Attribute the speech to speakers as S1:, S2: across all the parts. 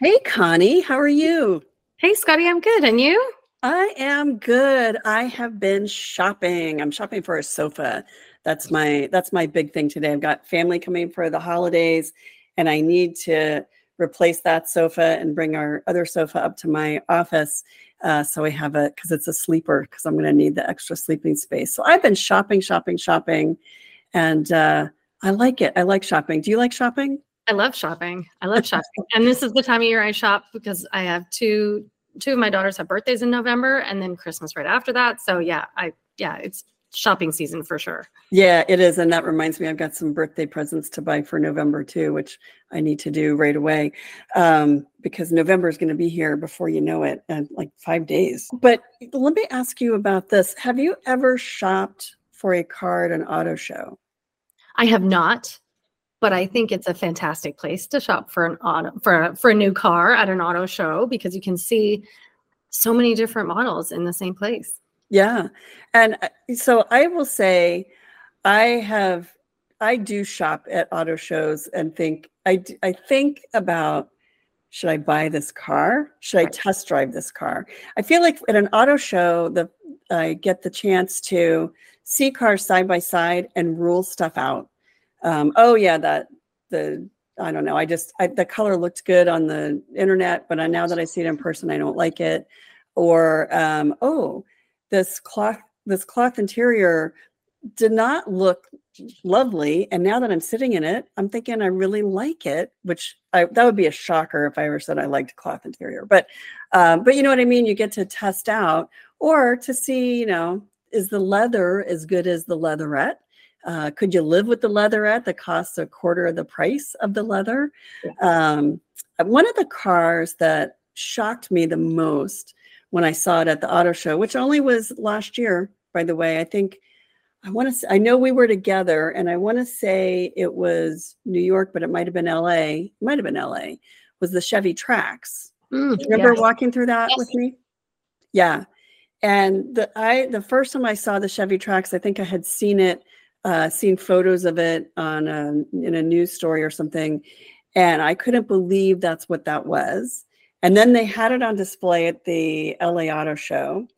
S1: Hey, Connie, how are you?
S2: Hey, Scotty, I'm good. And you?
S1: I am good. I have been shopping. I'm shopping for a sofa. That's my that's my big thing today. I've got family coming for the holidays and I need to replace that sofa and bring our other sofa up to my office. Uh, so I have it because it's a sleeper because I'm going to need the extra sleeping space. So I've been shopping, shopping, shopping, and uh, I like it. I like shopping. Do you like shopping?
S2: I love shopping. I love shopping. and this is the time of year I shop because I have two two of my daughters have birthdays in November and then Christmas right after that. So yeah, I yeah, it's shopping season for sure.
S1: Yeah, it is. And that reminds me, I've got some birthday presents to buy for November too, which I need to do right away um, because November is going to be here before you know it, and like five days. But let me ask you about this. Have you ever shopped for a car at an auto show?
S2: I have not but I think it's a fantastic place to shop for an auto for for a new car at an auto show because you can see so many different models in the same place.
S1: Yeah. And uh, so I will say I have I do shop at auto shows and think I I think about should I buy this car? Should I test drive this car? I feel like at an auto show the I get the chance to see cars side by side and rule stuff out um, oh yeah, that the I don't know. I just I, the color looked good on the internet, but I, now that I see it in person, I don't like it. Or um, oh, this cloth this cloth interior did not look lovely, and now that I'm sitting in it, I'm thinking I really like it. Which I, that would be a shocker if I ever said I liked cloth interior. But um, but you know what I mean. You get to test out or to see, you know, is the leather as good as the leatherette? Uh, could you live with the leatherette that costs a quarter of the price of the leather? Um, one of the cars that shocked me the most when I saw it at the auto show, which only was last year, by the way, I think I want to. I know we were together, and I want to say it was New York, but it might have been L.A. Might have been L.A. Was the Chevy Trax? Mm, remember yes. walking through that yes. with me? Yeah, and the I the first time I saw the Chevy Trax, I think I had seen it uh, seen photos of it on a, in a news story or something, and I couldn't believe that's what that was. And then they had it on display at the LA Auto Show,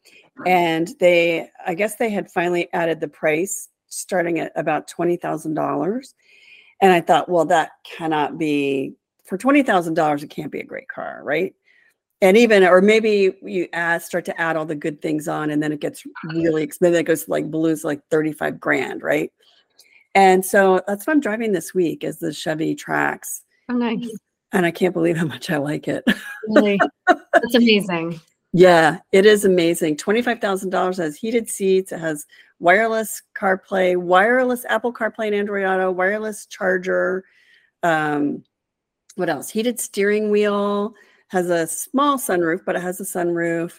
S1: and they, I guess they had finally added the price, starting at about twenty thousand dollars. And I thought, well, that cannot be for twenty thousand dollars. It can't be a great car, right? and even or maybe you add start to add all the good things on and then it gets really expensive it goes like balloons like 35 grand right and so that's what i'm driving this week is the chevy Trax.
S2: Oh nice.
S1: And i can't believe how much i like it.
S2: Really? That's amazing.
S1: Yeah it is amazing. $25000 has heated seats it has wireless carplay wireless apple carplay and android auto wireless charger um what else? Heated steering wheel has a small sunroof, but it has a sunroof.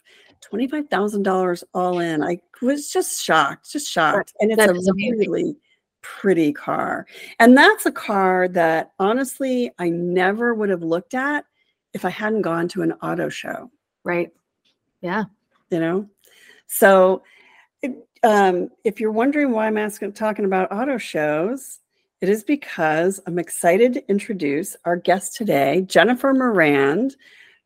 S1: $25,000 all in. I was just shocked, just shocked. And it's that a really pretty car. And that's a car that honestly I never would have looked at if I hadn't gone to an auto show.
S2: Right. Yeah.
S1: You know? So um, if you're wondering why I'm asking talking about auto shows, it is because I'm excited to introduce our guest today, Jennifer Morand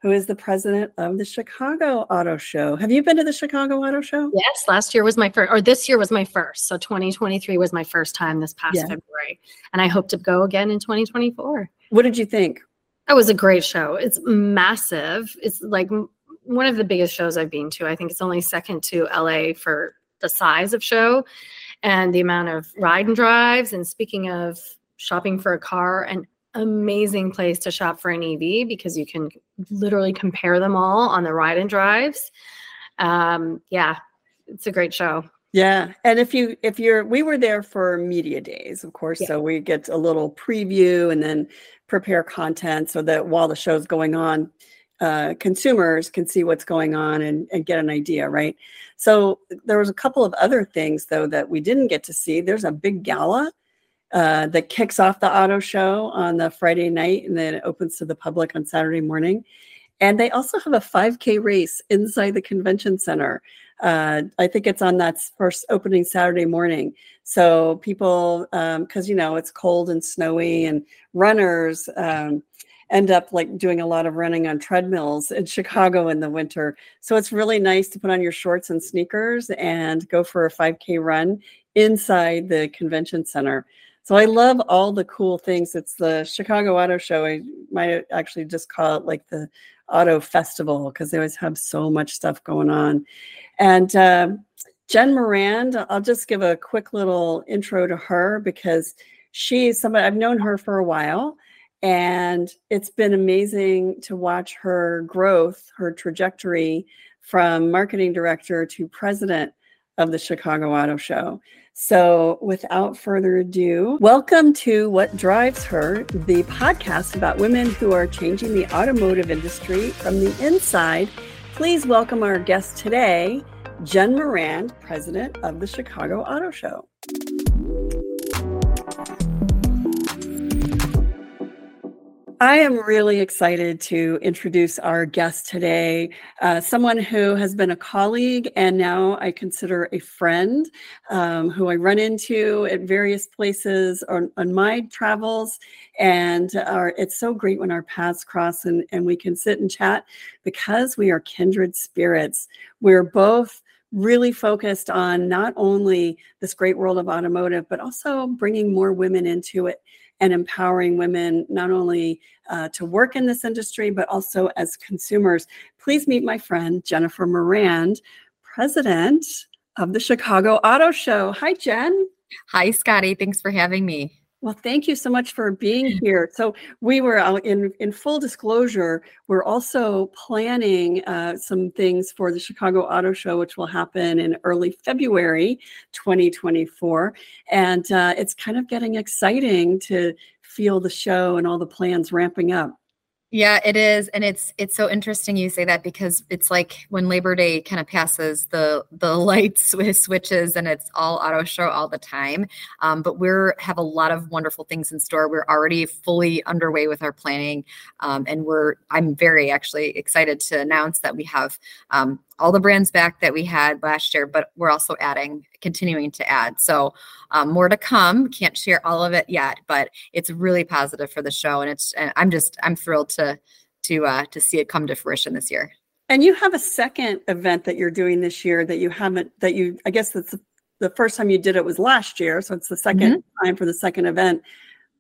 S1: who is the president of the Chicago Auto Show. Have you been to the Chicago Auto Show?
S2: Yes, last year was my first, or this year was my first. So 2023 was my first time this past yeah. February. And I hope to go again in 2024.
S1: What did you think?
S2: That was a great show. It's massive. It's like one of the biggest shows I've been to. I think it's only second to LA for the size of show and the amount of ride and drives. And speaking of shopping for a car and amazing place to shop for an EV because you can literally compare them all on the ride and drives. Um, yeah, it's a great show.
S1: Yeah, and if you if you're we were there for media days, of course, yeah. so we get a little preview and then prepare content so that while the show's going on, uh, consumers can see what's going on and, and get an idea, right? So there was a couple of other things though that we didn't get to see. There's a big gala uh, that kicks off the auto show on the Friday night and then it opens to the public on Saturday morning. And they also have a 5K race inside the convention center. Uh, I think it's on that first opening Saturday morning. So people, because um, you know it's cold and snowy, and runners um, end up like doing a lot of running on treadmills in Chicago in the winter. So it's really nice to put on your shorts and sneakers and go for a 5K run inside the convention center. So I love all the cool things. It's the Chicago Auto Show. I might actually just call it like the Auto Festival because they always have so much stuff going on. And uh, Jen Morand, I'll just give a quick little intro to her because she's somebody I've known her for a while. And it's been amazing to watch her growth, her trajectory from marketing director to president of the Chicago Auto Show. So, without further ado, welcome to What Drives Her, the podcast about women who are changing the automotive industry from the inside. Please welcome our guest today, Jen Morand, president of the Chicago Auto Show. I am really excited to introduce our guest today, uh, someone who has been a colleague and now I consider a friend um, who I run into at various places on, on my travels. And our, it's so great when our paths cross and, and we can sit and chat because we are kindred spirits. We're both really focused on not only this great world of automotive, but also bringing more women into it and empowering women not only uh, to work in this industry, but also as consumers. Please meet my friend, Jennifer Morand, president of the Chicago Auto Show. Hi, Jen.
S3: Hi, Scotty. Thanks for having me.
S1: Well, thank you so much for being here. So we were in in full disclosure. We're also planning uh, some things for the Chicago Auto Show, which will happen in early February, 2024, and uh, it's kind of getting exciting to feel the show and all the plans ramping up.
S3: Yeah, it is, and it's it's so interesting you say that because it's like when Labor Day kind of passes, the the lights switches, and it's all auto show all the time. Um, but we're have a lot of wonderful things in store. We're already fully underway with our planning, um, and we're I'm very actually excited to announce that we have um, all the brands back that we had last year, but we're also adding, continuing to add. So um, more to come. Can't share all of it yet, but it's really positive for the show, and it's. And I'm just I'm thrilled to to uh, to see it come to fruition this year.
S1: And you have a second event that you're doing this year that you haven't that you I guess that's the first time you did it was last year, so it's the 2nd mm-hmm. time for the second event.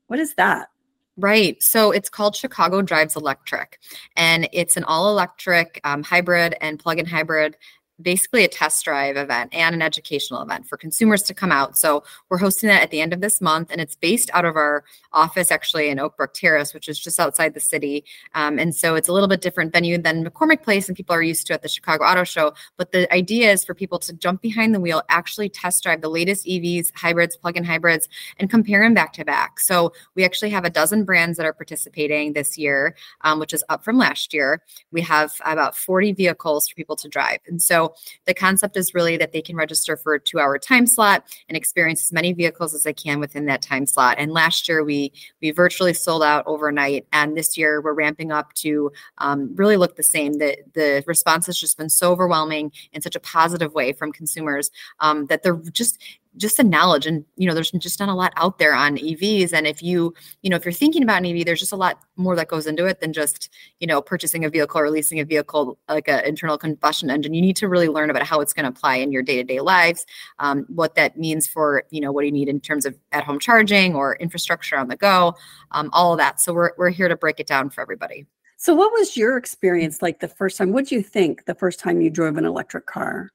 S1: What is that?
S3: Right. So it's called Chicago Drives Electric, and it's an all electric um, hybrid and plug in hybrid basically a test drive event and an educational event for consumers to come out. So we're hosting that at the end of this month, and it's based out of our office actually in Oakbrook Terrace, which is just outside the city. Um, and so it's a little bit different venue than McCormick Place and people are used to at the Chicago Auto Show. But the idea is for people to jump behind the wheel, actually test drive the latest EVs, hybrids, plug-in hybrids, and compare them back to back. So we actually have a dozen brands that are participating this year, um, which is up from last year. We have about 40 vehicles for people to drive. And so the concept is really that they can register for a two hour time slot and experience as many vehicles as they can within that time slot. And last year we we virtually sold out overnight, and this year we're ramping up to um, really look the same. The the response has just been so overwhelming in such a positive way from consumers um, that they're just just the knowledge and you know there's just not a lot out there on evs and if you you know if you're thinking about an ev there's just a lot more that goes into it than just you know purchasing a vehicle or leasing a vehicle like an internal combustion engine. You need to really learn about how it's going to apply in your day-to-day lives um, what that means for you know what do you need in terms of at home charging or infrastructure on the go um, all of that. So we're, we're here to break it down for everybody.
S1: So what was your experience like the first time? What do you think the first time you drove an electric car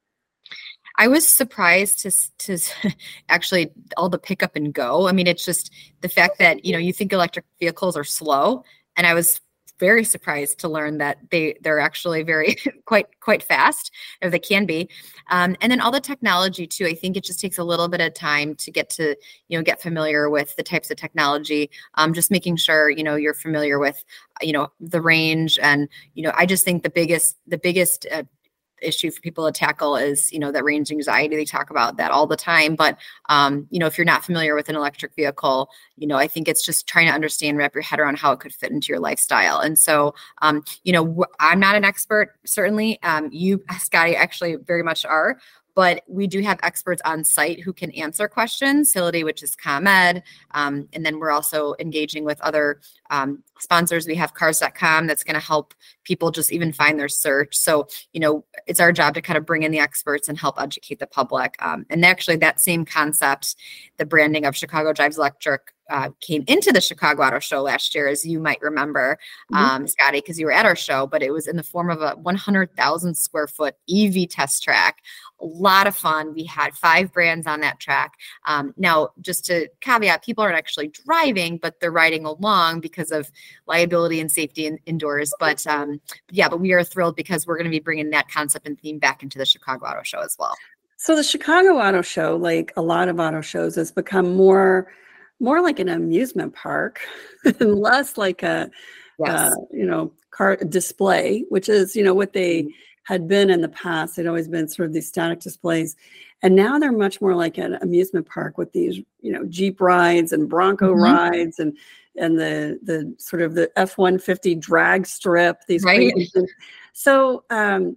S3: I was surprised to to actually all the pickup and go. I mean, it's just the fact that you know you think electric vehicles are slow, and I was very surprised to learn that they they're actually very quite quite fast or they can be um, and then all the technology too i think it just takes a little bit of time to get to you know get familiar with the types of technology um, just making sure you know you're familiar with you know the range and you know i just think the biggest the biggest uh, issue for people to tackle is you know that range anxiety they talk about that all the time but um, you know if you're not familiar with an electric vehicle you know i think it's just trying to understand wrap your head around how it could fit into your lifestyle and so um, you know i'm not an expert certainly um, you scotty actually very much are but we do have experts on site who can answer questions. Facility, which is ComEd, um, and then we're also engaging with other um, sponsors. We have Cars.com that's going to help people just even find their search. So you know, it's our job to kind of bring in the experts and help educate the public. Um, and actually, that same concept, the branding of Chicago Drives Electric uh, came into the Chicago Auto Show last year, as you might remember, mm-hmm. um, Scotty, because you were at our show, but it was in the form of a 100,000 square foot EV test track. A lot of fun. We had five brands on that track. Um, now, just to caveat, people aren't actually driving, but they're riding along because of liability and safety in, indoors. But um, yeah, but we are thrilled because we're going to be bringing that concept and theme back into the Chicago Auto Show as well.
S1: So the Chicago Auto Show, like a lot of auto shows, has become more more like an amusement park and less like a yes. uh, you know car display which is you know what they mm-hmm. had been in the past they'd always been sort of these static displays and now they're much more like an amusement park with these you know jeep rides and bronco mm-hmm. rides and and the the sort of the f-150 drag strip these right. so um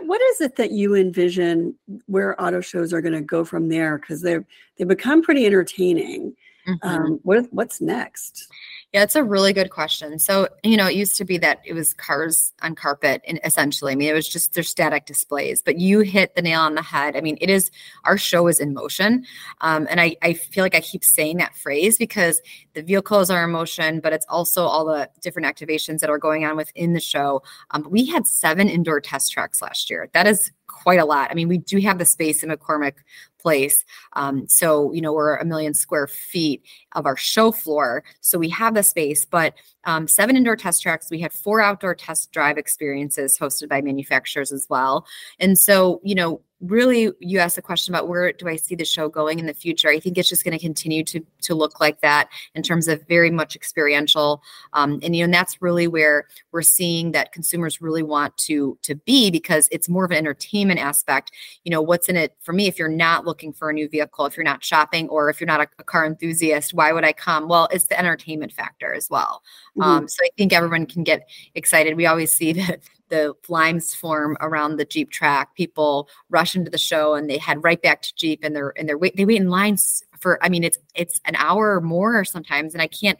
S1: what is it that you envision where auto shows are going to go from there because they've they become pretty entertaining Mm-hmm. Um, what what's next?
S3: Yeah, it's a really good question. So, you know, it used to be that it was cars on carpet and essentially. I mean, it was just their static displays, but you hit the nail on the head. I mean, it is our show is in motion. Um, and I, I feel like I keep saying that phrase because the vehicles are in motion, but it's also all the different activations that are going on within the show. Um, we had seven indoor test tracks last year. That is quite a lot. I mean, we do have the space in McCormick place. Um, so, you know, we're a million square feet of our show floor. So we have the space, but um, seven indoor test tracks. We had four outdoor test drive experiences hosted by manufacturers as well. And so, you know, really you asked a question about where do i see the show going in the future. I think it's just going to continue to to look like that in terms of very much experiential um, and you know and that's really where we're seeing that consumers really want to to be because it's more of an entertainment aspect. You know what's in it for me if you're not looking for a new vehicle if you're not shopping or if you're not a, a car enthusiast why would i come? Well it's the entertainment factor as well. Mm-hmm. um, so i think everyone can get excited. We always see that the limes form around the Jeep track. People rush into the show and they head right back to Jeep and they're and they're wait they wait in lines for I mean it's it's an hour or more sometimes. And I can't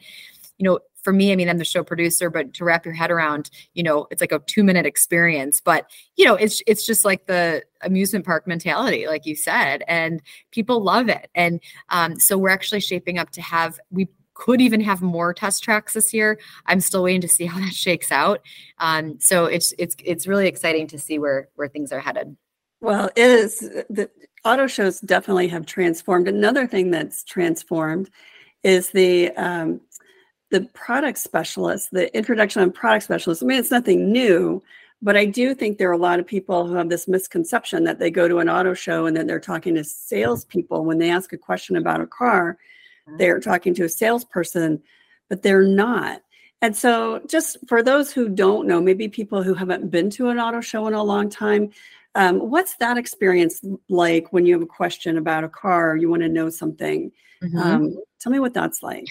S3: you know for me I mean I'm the show producer but to wrap your head around you know it's like a 2 minute experience. But you know it's it's just like the amusement park mentality like you said and people love it. And um, so we're actually shaping up to have we could even have more test tracks this year. I'm still waiting to see how that shakes out. Um, so it's it's it's really exciting to see where where things are headed.
S1: Well, it is the auto shows definitely have transformed. Another thing that's transformed is the um, the product specialist, the introduction of product specialists. I mean, it's nothing new, but I do think there are a lot of people who have this misconception that they go to an auto show and then they're talking to salespeople when they ask a question about a car they're talking to a salesperson, but they're not. And so, just for those who don't know, maybe people who haven't been to an auto show in a long time, um, what's that experience like when you have a question about a car you want to know something? Mm-hmm. Um, tell me what that's like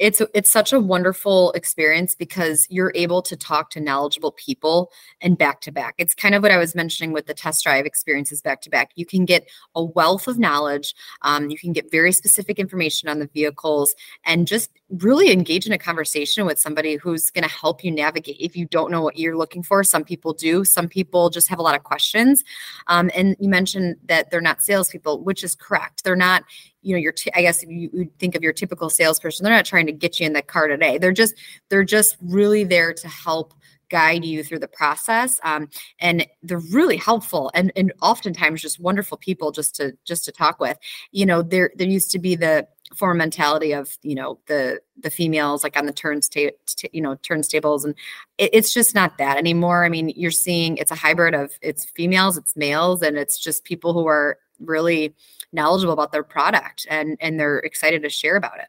S3: it's it's such a wonderful experience because you're able to talk to knowledgeable people and back to back. It's kind of what I was mentioning with the test drive experiences back to back. You can get a wealth of knowledge. Um, you can get very specific information on the vehicles and just really engage in a conversation with somebody who's going to help you navigate. If you don't know what you're looking for, some people do. Some people just have a lot of questions. Um, and you mentioned that they're not salespeople, which is correct. They're not you know your t- i guess you, you think of your typical salesperson they're not trying to get you in the car today. They're just they're just really there to help guide you through the process um, and they're really helpful and and oftentimes just wonderful people just to just to talk with. You know there there used to be the former mentality of you know the the females like on the turnstable you know turnstables and it, it's just not that anymore. I mean you're seeing it's a hybrid of it's females it's males and it's just people who are really knowledgeable about their product and and they're excited to share about it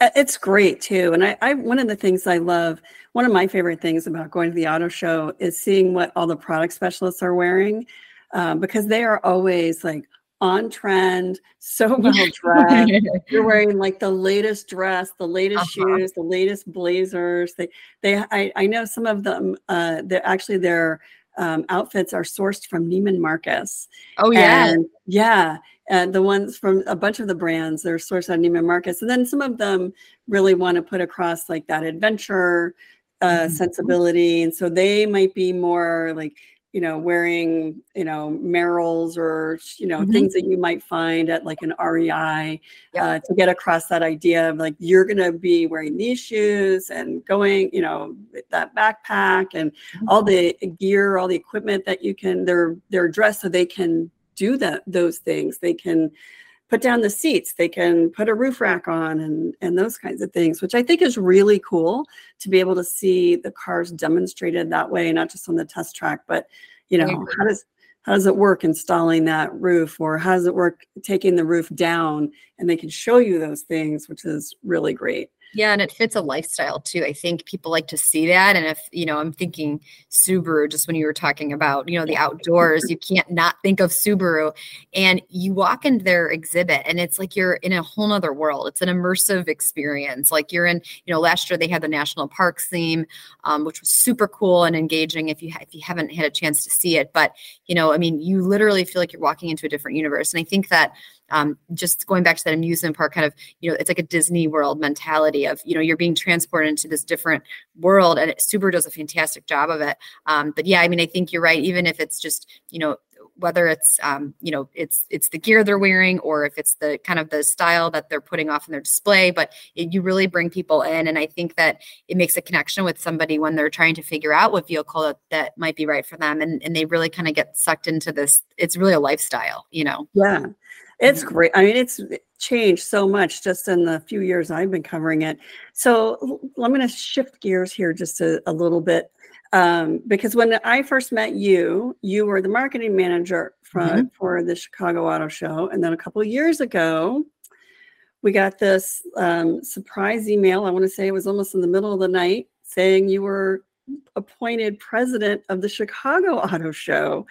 S1: uh, it's great too and I, I one of the things i love one of my favorite things about going to the auto show is seeing what all the product specialists are wearing um, because they are always like on trend, so well dressed. You're wearing like the latest dress, the latest uh-huh. shoes, the latest blazers. They, they, I, I know some of them. Uh, they're actually their um, outfits are sourced from Neiman Marcus.
S3: Oh yeah,
S1: and, yeah. And the ones from a bunch of the brands they're sourced on Neiman Marcus, and then some of them really want to put across like that adventure uh, mm-hmm. sensibility, and so they might be more like you know, wearing, you know, Merrells or, you know, mm-hmm. things that you might find at like an REI yep. uh, to get across that idea of like, you're going to be wearing these shoes and going, you know, that backpack and mm-hmm. all the gear, all the equipment that you can, they're, they're dressed so they can do that, those things. They can, put down the seats. They can put a roof rack on and and those kinds of things which i think is really cool to be able to see the cars demonstrated that way not just on the test track but you know how does how does it work installing that roof or how does it work taking the roof down? And they can show you those things which is really great
S3: yeah, and it fits a lifestyle too. I think people like to see that. And if, you know, I'm thinking Subaru, just when you were talking about, you know, the outdoors, you can't not think of Subaru. And you walk into their exhibit and it's like you're in a whole nother world. It's an immersive experience. Like you're in, you know, last year they had the national parks theme, um, which was super cool and engaging if you ha- if you haven't had a chance to see it. But, you know, I mean, you literally feel like you're walking into a different universe. And I think that um, just going back to that amusement park kind of you know it's like a disney world mentality of you know you're being transported into this different world and it, Subaru does a fantastic job of it. Um, but yeah i mean i think you're right. Even if it's just you know whether it's um, you know it's it's the gear they're wearing or if it's the kind of the style that they're putting off in their display but it, you really bring people in. And i think that it makes a connection with somebody when they're trying to figure out what vehicle that, that might be right for them. And, and they really kind of get sucked into this it's really a lifestyle you know?
S1: Yeah it's great. I mean, it's changed so much just in the few years I've been covering it. So I'm going to shift gears here just a, a little bit. Um, because when I first met you, you were the marketing manager for, mm-hmm. for the Chicago Auto Show. And then a couple of years ago, we got this um, surprise email. I want to say it was almost in the middle of the night saying you were appointed president of the Chicago Auto Show.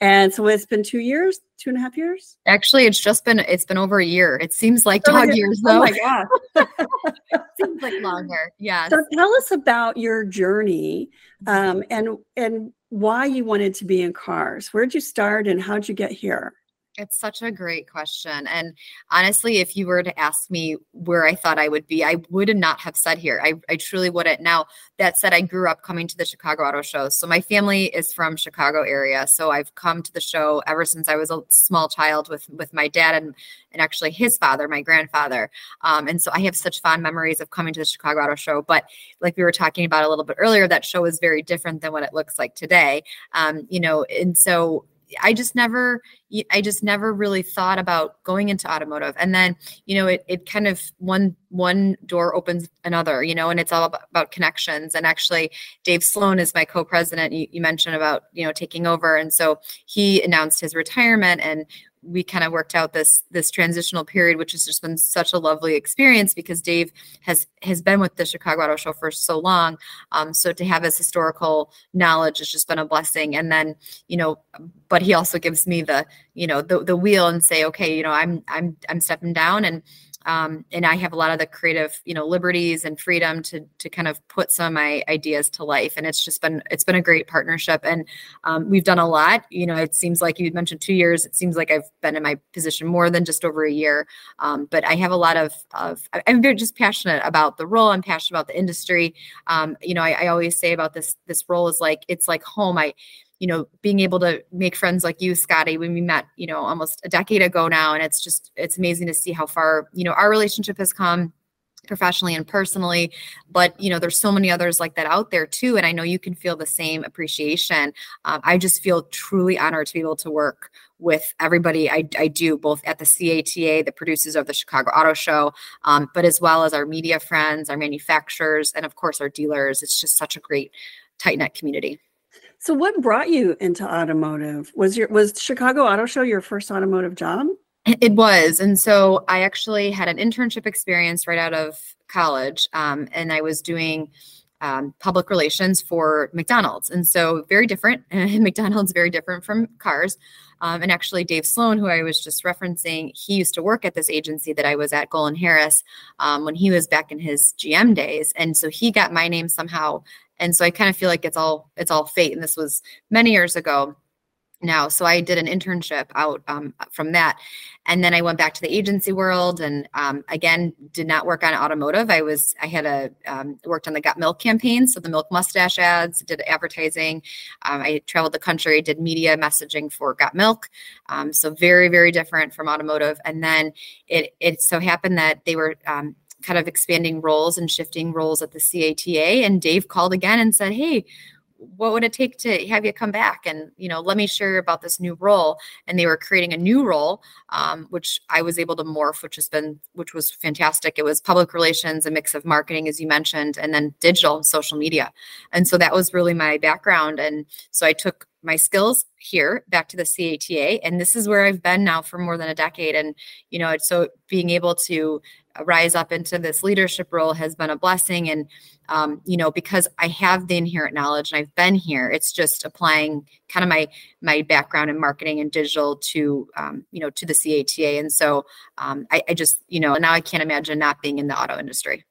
S1: And so it's been two years, two and a half years.
S3: Actually, it's just been it's been over a year. It seems like oh dog years though. Oh my
S1: god,
S3: seems like longer. Yeah.
S1: So tell us about your journey, um, and and why you wanted to be in cars. Where'd you start, and how'd you get here?
S3: It's such a great question. And honestly, if you were to ask me where I thought I would be, I would not have said here. I, I truly wouldn't. Now, that said, I grew up coming to the Chicago Auto Show. So my family is from Chicago area. So I've come to the show ever since I was a small child with, with my dad and, and actually his father, my grandfather. Um, and so I have such fond memories of coming to the Chicago Auto Show. But like we were talking about a little bit earlier, that show is very different than what it looks like today. Um, you know, and so I just never, I just never really thought about going into automotive. And then, you know, it, it kind of one, one door opens another, you know, and it's all about, about connections. And actually Dave Sloan is my co-president. You, you mentioned about, you know, taking over. And so he announced his retirement and we kind of worked out this this transitional period which has just been such a lovely experience because dave has has been with the chicago auto show for so long. Um, so to have his historical knowledge has just been a blessing. And then you know but he also gives me the you know the, the wheel and say okay you know i'm i'm i'm stepping down. And um, and I have a lot of the creative, you know, liberties and freedom to to kind of put some of my ideas to life. And it's just been it's been a great partnership, and um, we've done a lot. You know, it seems like you mentioned two years. It seems like I've been in my position more than just over a year. Um, but I have a lot of of I'm very just passionate about the role. I'm passionate about the industry. Um, you know, I, I always say about this this role is like it's like home. I you know, being able to make friends like you, Scotty, when we met, you know, almost a decade ago now. And it's just, it's amazing to see how far, you know, our relationship has come professionally and personally but you know there's so many others like that out there too and i know you can feel the same appreciation um, i just feel truly honored to be able to work with everybody I, I do both at the cata the producers of the chicago auto show um, but as well as our media friends our manufacturers and of course our dealers it's just such a great tight knit community
S1: so what brought you into automotive? Was your was Chicago Auto Show your first automotive job?
S3: It was. And so I actually had an internship experience right out of college. Um, and I was doing um, public relations for McDonald's. And so very different. And McDonald's very different from cars. Um, and actually, Dave Sloan, who I was just referencing, he used to work at this agency that I was at, Golin Harris, um, when he was back in his GM days. And so he got my name somehow And so I kind of feel like it's all it's all fate. And this was many years ago now. So I did an internship out um, from that. And then I went back to the agency world and um, again, did not work on automotive. I was, I had a, um, worked on the Got Milk campaign. So the milk mustache ads, did advertising. Um, I traveled the country, did media messaging for Got Milk. Um, so very, very different from automotive. And then it, it so happened that they were, um, kind of expanding roles and shifting roles at the CATA. And Dave called again and said, Hey, what would it take to have you come back? And you know let me share about this new role. And they were creating a new role um, which i was able to morph which has been which was fantastic. It was public relations a mix of marketing as you mentioned and then digital social media. And so that was really my background. And so i took my skills here back to the CATA and this is where I've been now for more than a decade. And you know it's so being able to rise up into this leadership role has been a blessing and um, you know because i have the inherent knowledge and i've been here it's just applying kind of my my background in marketing and digital to um, you know to the cata and so um, I, I just you know now i can't imagine not being in the auto industry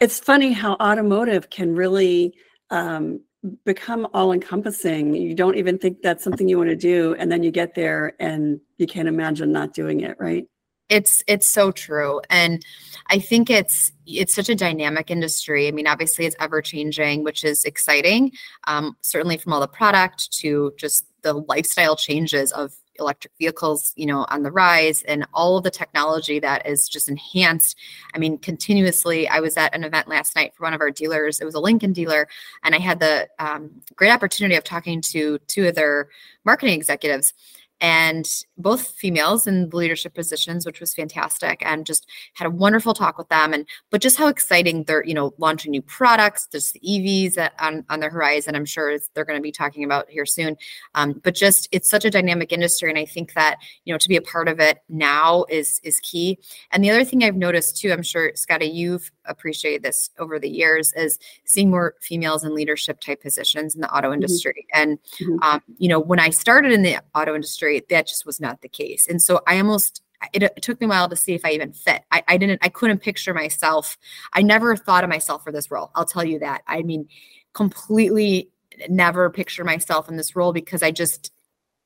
S1: it's funny how automotive can really um, become all encompassing. You don't even think that's something you want to do. And then you get there and you can't imagine not doing it, right?
S3: It's it's so true and i think it's it's such a dynamic industry. I mean obviously it's ever changing which is exciting um, certainly from all the product to just the lifestyle changes of electric vehicles you know on the rise and all of the technology that is just enhanced. I mean continuously i was at an event last night for one of our dealers. It was a lincoln dealer and i had the um, great opportunity of talking to two of their marketing executives and both females in the leadership positions which was fantastic and just had a wonderful talk with them and but just how exciting they're you know launching new products there's the evs on, on the horizon i'm sure they're going to be talking about here soon um, but just it's such a dynamic industry and i think that you know to be a part of it now is is key and the other thing i've noticed too i'm sure scotty you've appreciated this over the years is seeing more females in leadership type positions in the auto mm-hmm. industry mm-hmm. and mm-hmm. Um, you know when i started in the auto industry that just was not the case. And so I almost it, it, took me a while to see if I even fit. I, I didn't, I couldn't picture myself. I never thought of myself for this role. I'll tell you that. I mean, completely never picture myself in this role because I just,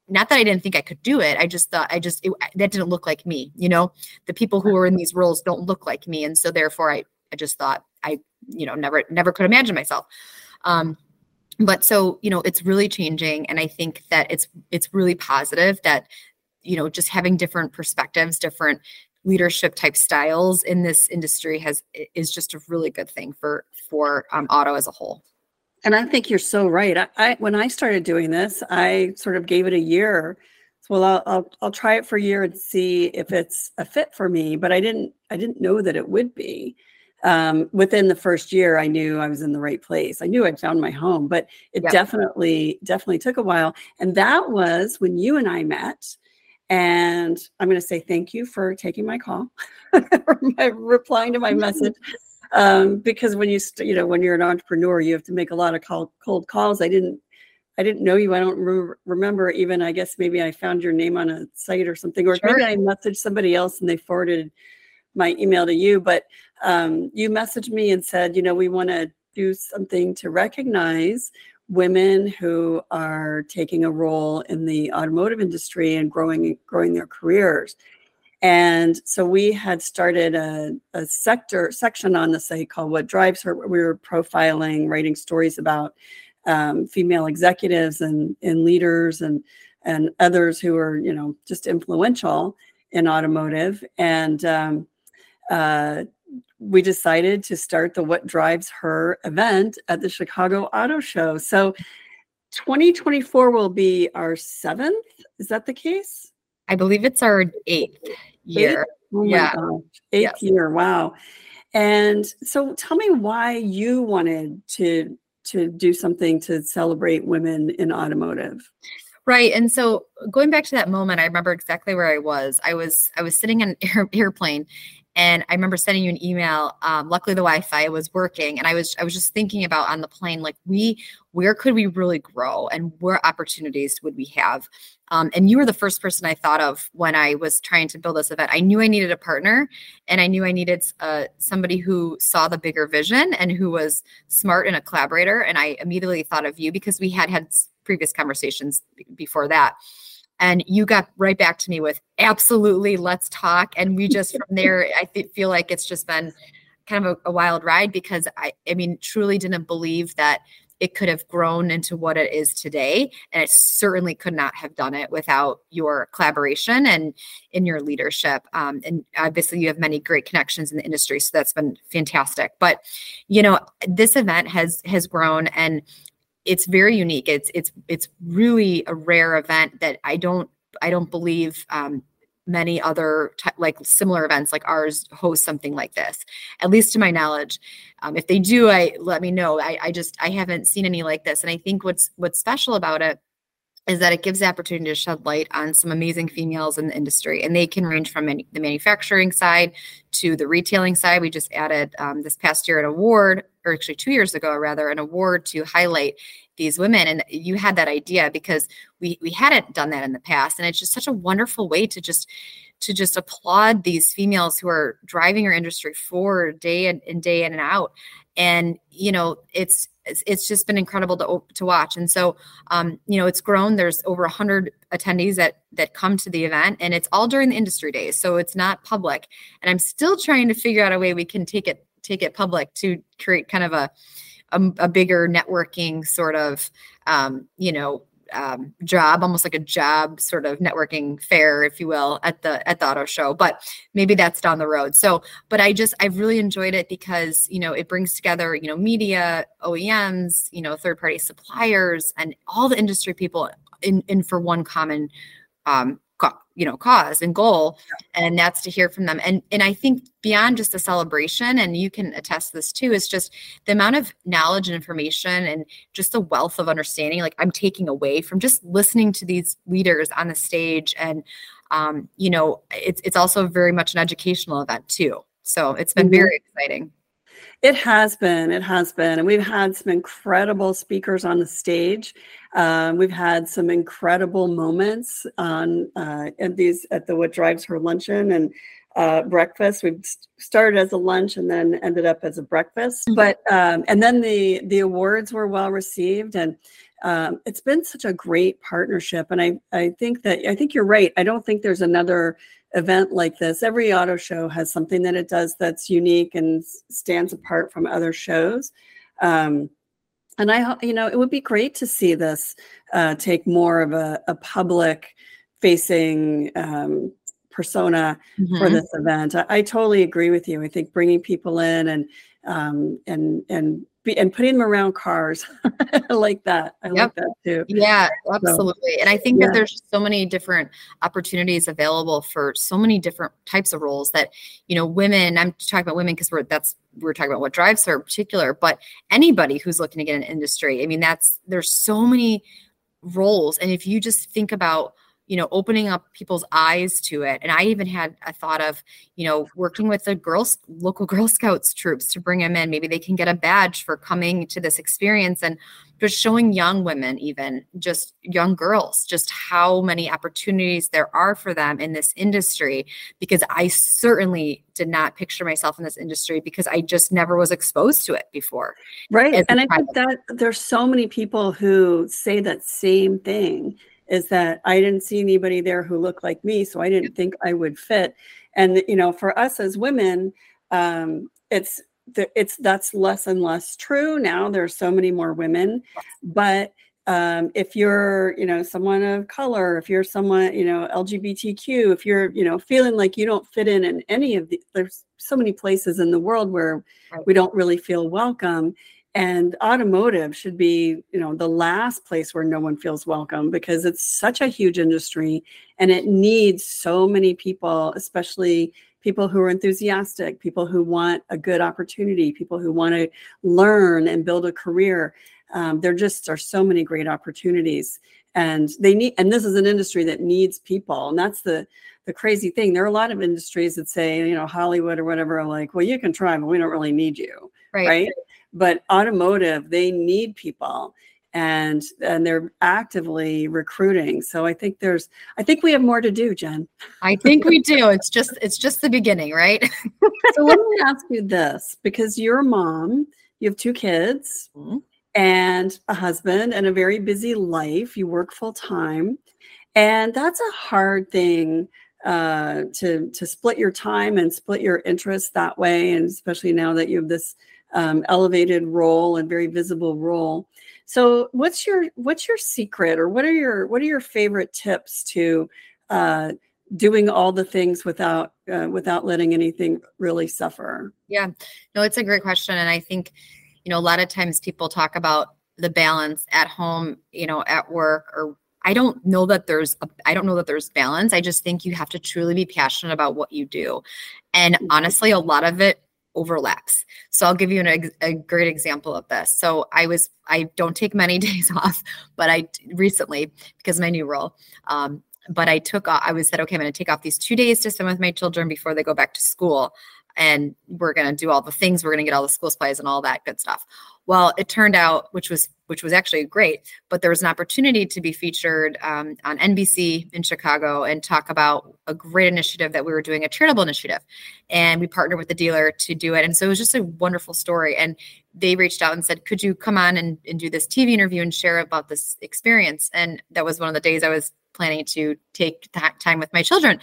S3: not that I didn't think I could do it. I just thought I just, it, that didn't look like me. You know, the people who are in these roles don't look like me. And so therefore I, I just thought I, you know, never, never could imagine myself. Um, but so you know it's really changing and i think that it's it's really positive that you know just having different perspectives different leadership type styles in this industry has is just a really good thing for for um, auto as a whole.
S1: And i think you're so right. I, I, when i started doing this i sort of gave it a year. Well I'll, I'll i'll try it for a year and see if it's a fit for me but i didn't i didn't know that it would be um, within the first year, I knew I was in the right place. I knew I'd found my home, but it yep. definitely, definitely took a while. And that was when you and I met. And I'm going to say thank you for taking my call, my, replying to my message. Um, because when you, st- you know, when you're an entrepreneur, you have to make a lot of call, cold calls. I didn't, I didn't know you. I don't re- remember even. I guess maybe I found your name on a site or something, or sure. maybe I messaged somebody else and they forwarded my email to you, but um, you messaged me and said, you know, we want to do something to recognize women who are taking a role in the automotive industry and growing growing their careers. And so we had started a, a sector section on the site called "What Drives Her." We were profiling, writing stories about um, female executives and, and leaders and and others who are you know just influential in automotive. And um, uh, we decided to start the What Drives Her event at the Chicago Auto Show. So 2024 will be our seventh. Is that the case?
S3: I believe it's our eighth year. Eighth?
S1: Oh yeah. Eighth yes. year. Wow. And so tell me why you wanted to to do something to celebrate women in automotive.
S3: Right. And so going back to that moment, I remember exactly where I was. I was I was sitting in an air, airplane and I remember sending you an email. Um, luckily, the Wi-Fi was working, and I was I was just thinking about on the plane, like we where could we really grow, and where opportunities would we have? Um, and you were the first person I thought of when I was trying to build this event. I knew I needed a partner, and I knew I needed uh, somebody who saw the bigger vision and who was smart and a collaborator. And I immediately thought of you because we had had previous conversations before that and you got right back to me with absolutely let's talk. And we just from there i th- feel like it's just been kind of a, a, wild ride because i i mean truly didn't believe that it could have grown into what it is today and it certainly could not have done it without your collaboration and in your leadership um, and obviously you have many great connections in the industry so that's been fantastic. But you know this event has has grown and it's very unique. It's it's it's really a rare event that I don't I don't believe um, many other t- like similar events like ours host something like this. At least to my knowledge, um, if they do, I let me know. I I just I haven't seen any like this, and I think what's what's special about it is that it gives the opportunity to shed light on some amazing females in the industry and they can range from the manufacturing side to the retailing side we just added um, this past year an award or actually two years ago rather an award to highlight these women. And you had that idea because we we hadn't done that in the past. And it's just such a wonderful way to just to just applaud these females who are driving our industry forward day in, in day in and out. And you know it's it's, just been incredible to to watch. And so um, you know it's grown. There's over 100 attendees that that come to the event and it's all during the industry days so it's not public. And i'm still trying to figure out a way we can take it take it public to create kind of a a, a bigger networking sort of um, you know um, job, almost like a job sort of networking fair, if you will, at the at the auto show. But maybe that's down the road. So, but I just I've really enjoyed it because you know it brings together you know media, OEMs, you know third party suppliers, and all the industry people in in for one common um, you know cause and goal and that's to hear from them. And and i think beyond just the celebration and you can attest to this too is just the amount of knowledge and information and just the wealth of understanding like i'm taking away from just listening to these leaders on the stage. And um, you know it's it's also very much an educational event too. So it's been mm-hmm. very exciting
S1: it has been. It has been. And we've had some incredible speakers on the stage. Um, we've had some incredible moments on uh, at these at the What Drives Her luncheon and uh, breakfast. We've started as a lunch and then ended up as a breakfast. Mm-hmm. But um, and then the the awards were well received and um, it's been such a great partnership. And I I think that I think you're right. I don't think there's another event like this, every auto show has something that it does that's unique and stands apart from other shows. Um, and I, you know, it would be great to see this uh, take more of a, a public facing um, persona mm-hmm. for this event. I, I, totally agree with you. I think bringing people in and um, and and be, and putting them around cars. I like that. I yep. like that too.
S3: Yeah, absolutely. So, and I think yeah. that there's so many different opportunities available for so many different types of roles that, you know, women, I'm talking about women because we're that's we're talking about what drives her in particular, but anybody who's looking to get an industry. I mean, that's there's so many roles. And if you just think about you know opening up people's eyes to it. And i even had a thought of you know working with the girls local girl scouts troops to bring them in. Maybe they can get a badge for coming to this experience and just showing young women even just young girls just how many opportunities there are for them in this industry. Because i certainly did not picture myself in this industry because i just never was exposed to it before.
S1: Right. And i think that there's so many people who say that same thing is that I didn't see anybody there who looked like me, so I didn't think I would fit. And you know, for us as women, um, it's it's that's less and less true now. There's so many more women, but um, if you're you know someone of color if you're someone you know lgbtq if you're you know feeling like you don't fit in in any of the there's so many places in the world where right. we don't really feel welcome and automotive should be you know the last place where no one feels welcome because it's such a huge industry and it needs so many people especially people who are enthusiastic people who want a good opportunity people who want to learn and build a career. Um, there just are so many great opportunities and they need and this is an industry that needs people and that's the the crazy thing. There are a lot of industries that say you know hollywood or whatever are like well you can try but we don't really need you
S3: Right.
S1: right but automotive they need people and and they're actively recruiting so i think there's i think we have more to do jen
S3: I think we do. It's just it's just the beginning, right?
S1: so let me ask you this because you're a mom you have two kids
S3: Mhm.
S1: and a husband and a very busy life you work full time and that's a hard thing uh, to to split your time and split your interests that way and especially now that you have this um, elevated role and very visible role so what's your what's your secret or what are your what are your favorite tips to uh, doing all the things without uh, without letting anything really suffer
S3: Yeah. No, it's a great question. And I think, you know, a lot of times people talk about the balance at home, you know, at work or I don't know that there's a, I don't know that there's balance. I just think you have to truly be passionate about what you do. And
S1: Mhm.
S3: honestly, a lot of it overlaps. So I'll give you an, a great example of this. So I was I don't take many days off, but I recently because my new role um but I took off, I was said, okay, I'm going to take off these two days to spend with my children before they go back to school. And we're going to do all the things. We're going to get all the school supplies and all that good stuff. Well, it turned out, which was which was actually great, but there was an opportunity to be featured um, on NBC in Chicago and talk about a great initiative that we were doing, a charitable initiative, and we partnered with the dealer to do it. And so it was just a wonderful story. And they reached out and said, "Could you come on and, and do this TV interview and share about this experience?" And that was one of the days I was planning to take that time with my children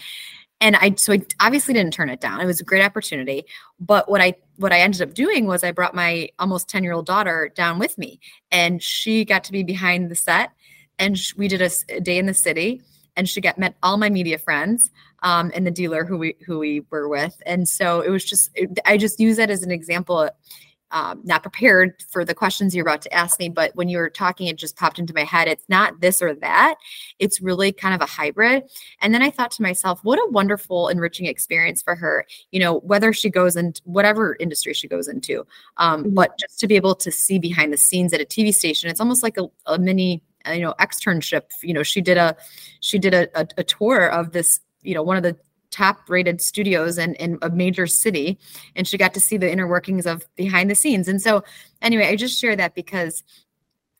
S3: and i so i obviously didn't turn it down. It was a great opportunity. But what i what i ended up doing was i brought my almost 10 year old daughter down with me. And she got to be behind the set. And sh- we did a day in the city. And she got met all my media friends um, and the dealer who we who we were with. And so it was just it, i just use that as an example um, not prepared for the questions you're about to ask me, but when you were talking, it just popped into my head. It's not this or that. It's really kind of a hybrid. And then I thought to myself, what a wonderful, enriching experience for her. You know, whether she goes into whatever industry she goes into, um,
S1: Mhm.
S3: but just to be able to see behind the scenes at a TV station, it's almost like a, a mini, uh, you know, externship. You know, she did a she did a, a, a tour of this, you know, one of the top rated studios in, in a major city and she got to see the inner workings of behind the scenes. And so anyway i just share that because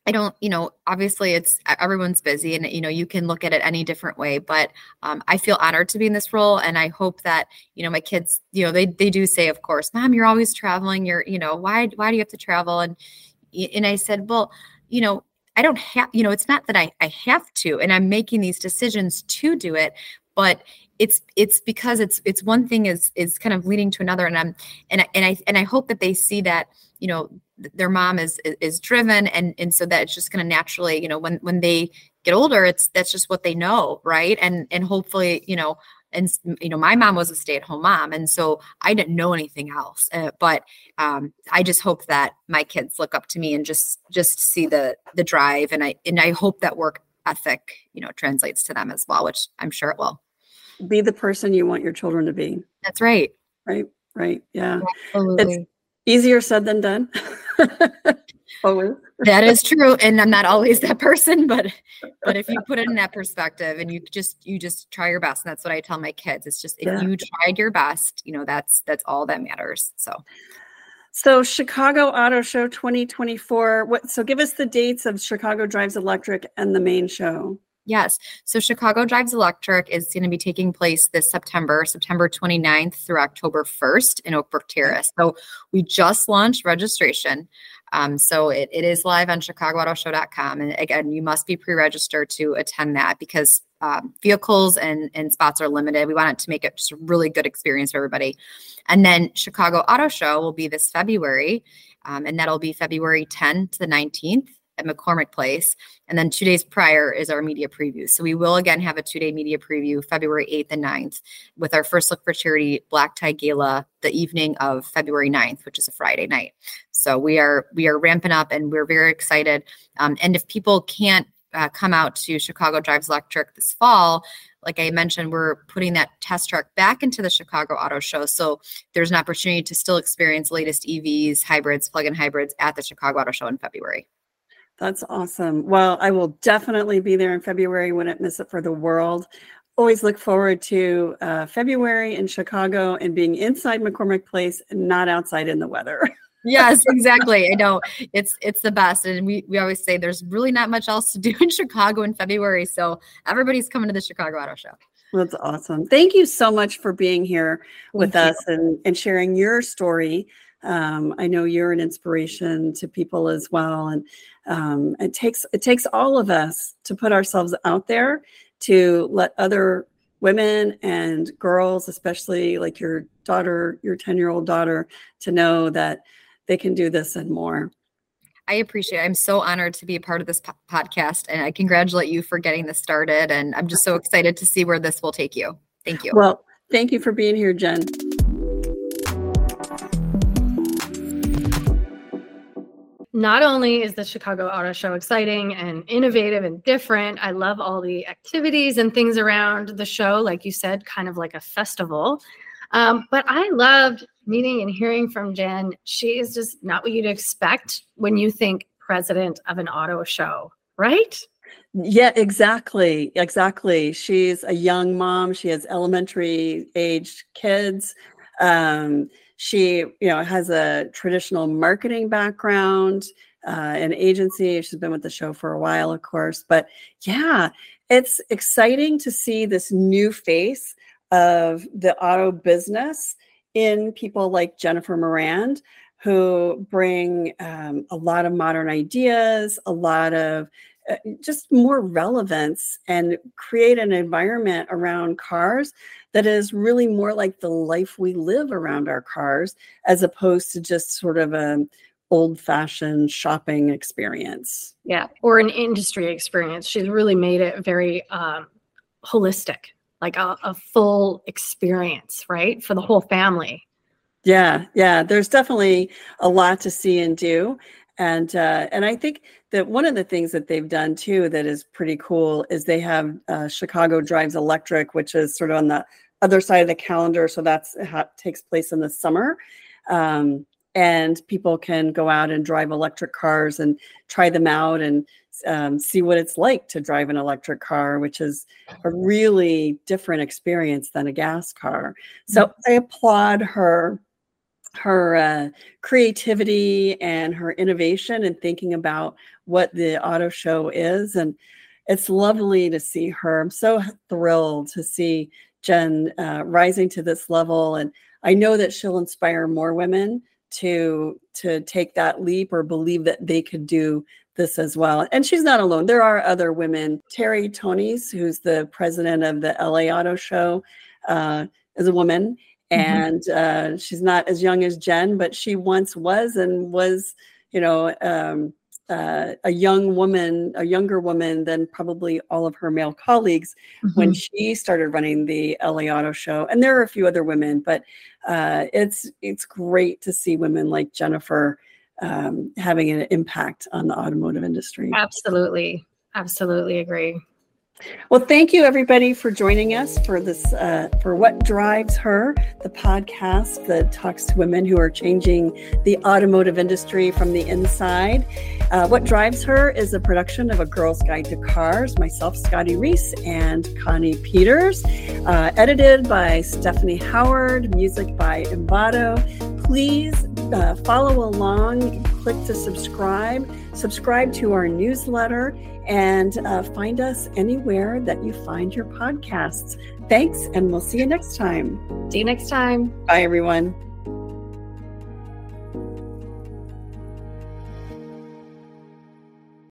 S3: i don't you know obviously it's everyone's busy and you know you can look at it any different way but um, i feel honored to be in this role and i hope that you know my kids you know they, they do say of course mom you're always traveling. You're you know why why do you have to travel? And and i said well you know i don't have you know it's not that i i have to and i'm making these decisions to do it but it's it's because it's it's one thing is is kind of leading to another. And i'm and I, and i and i hope that they see that you know their mom is is, driven. And and so that it's just going to naturally you know when when they get older it's that's just what they know right? And and hopefully you know and you know my mom was a stay-at-home mom. And so i didn't know anything else. Uh, but um, i just hope that my kids look up to me and just just see the the drive. And i and i hope that work ethic you know translates to them as well which i'm sure it will
S1: be the person you want your children to be.
S3: That's right.
S1: Right right yeah.
S2: Absolutely.
S1: easier said than done. Always.
S3: That is true and i'm not always that person but but if you put it in that perspective and you just you just try your best and that's what i tell my kids it's just if
S1: Yeah.
S3: you tried your best you know that's that's all that matters so.
S1: So chicago auto show 2024 what so give us the dates of chicago drives electric and the main show
S3: Yes. So Chicago Drives Electric is going to be taking place this September, September 29th through October 1st in Oakbrook Terrace. So we just launched registration. Um, so it, it is live on chicagoautoshow.com. And again, you must be pre-registered to attend that because um, vehicles and, and spots are limited. We wanted to make it just a really good experience for everybody. And then Chicago Auto Show will be this February, um, and that'll be February 10th to the 19th at McCormick Place. And then two days prior is our media preview. So we will again have a two day media preview February 8th and 9th with our first look for charity black tie gala the evening of February 9th, which is a Friday night. So we are we are ramping up and we're very excited. Um, and if people can't uh, come out to Chicago Drives Electric this fall, like I mentioned, we're putting that test truck back into the Chicago Auto Show. So there's an opportunity to still experience latest EVs, hybrids, plug-in hybrids at the Chicago Auto Show in February.
S1: That's awesome. Well, I will definitely be there in February. Wouldn't miss it for the world. Always look forward to uh, February in Chicago and being inside McCormick Place and not outside in the weather.
S3: yes, exactly. I know it's it's the best, and we we always say there's really not much else to do in Chicago in February, so everybody's coming to the Chicago Auto Show.
S1: That's awesome. Thank you so much for being here with Thank us and, and sharing your story. Um, I know you're an inspiration to people as well, and um, it takes it takes all of us to put ourselves out there to let other women and girls, especially like your daughter, your 10 year old daughter, to know that they can do this and more.
S3: I appreciate it. I'm so honored to be a part of this po- podcast and I congratulate you for getting this started. And I'm just so excited to see where this will take you. Thank you.
S1: Well, thank you for being here, Jen.
S2: Not only is the Chicago Auto Show exciting and innovative and different, I love all the activities and things around the show, like you said, kind of like a festival. Um, but I loved meeting and hearing from Jen. She is just not what you'd expect when you think president of an auto show, right?
S1: Yeah, exactly. Exactly. She's a young mom. She has elementary aged kids. Um, she, you know, has a traditional marketing background, uh, an agency. She's been with the show for a while, of course. But yeah, it's exciting to see this new face of the auto business in people like Jennifer Morand, who bring um, a lot of modern ideas, a lot of just more relevance, and create an environment around cars that is really more like the life we live around our cars, as opposed to just sort of a old fashioned shopping experience.
S2: Yeah, or an industry experience. She's really made it very um, holistic like a, a full experience, right? For the whole family.
S1: Yeah, yeah. There's definitely a lot to see and do. And uh, and I think that one of the things that they've done too that is pretty cool is they have uh, Chicago Drives Electric, which is sort of on the other side of the calendar. So that's how it takes place in the summer. Um, and people can go out and drive electric cars and try them out and um, see what it's like to drive an electric car, which is a really different experience than a gas car. So mm-hmm. I applaud her her uh, creativity and her innovation and in thinking about what the auto show is and it's lovely to see her i'm so thrilled to see jen uh, rising to this level and i know that she'll inspire more women to to take that leap or believe that they could do this as well. And she's not alone. There are other women. Terri Toennies, who's the president of the LA Auto Show, uh, is a woman. Mm-hmm. And uh, she's not as young as Jen, but she once was and was, you know, um, uh, a young woman, a younger woman than probably all of her male colleagues mm-hmm. when she started running the LA Auto Show. And there are a few other women, but uh, it's it's great to see women like Jennifer um, having an impact on the automotive industry.
S2: Absolutely, absolutely agree.
S1: Well, thank you everybody for joining us for this uh, for what drives her, the podcast that talks to women who are changing the automotive industry from the inside. Uh, what drives her is a production of A Girl's Guide to Cars. Myself, Scotty Reiss, and Connie Peters. Uh, edited by Stephanie Howard. Music by Envato. Please uh, follow along. Click to subscribe. Subscribe to our newsletter and uh, find us anywhere that you find your podcasts. Thanks, and we'll see you next time.
S2: See you next time.
S1: Bye, everyone.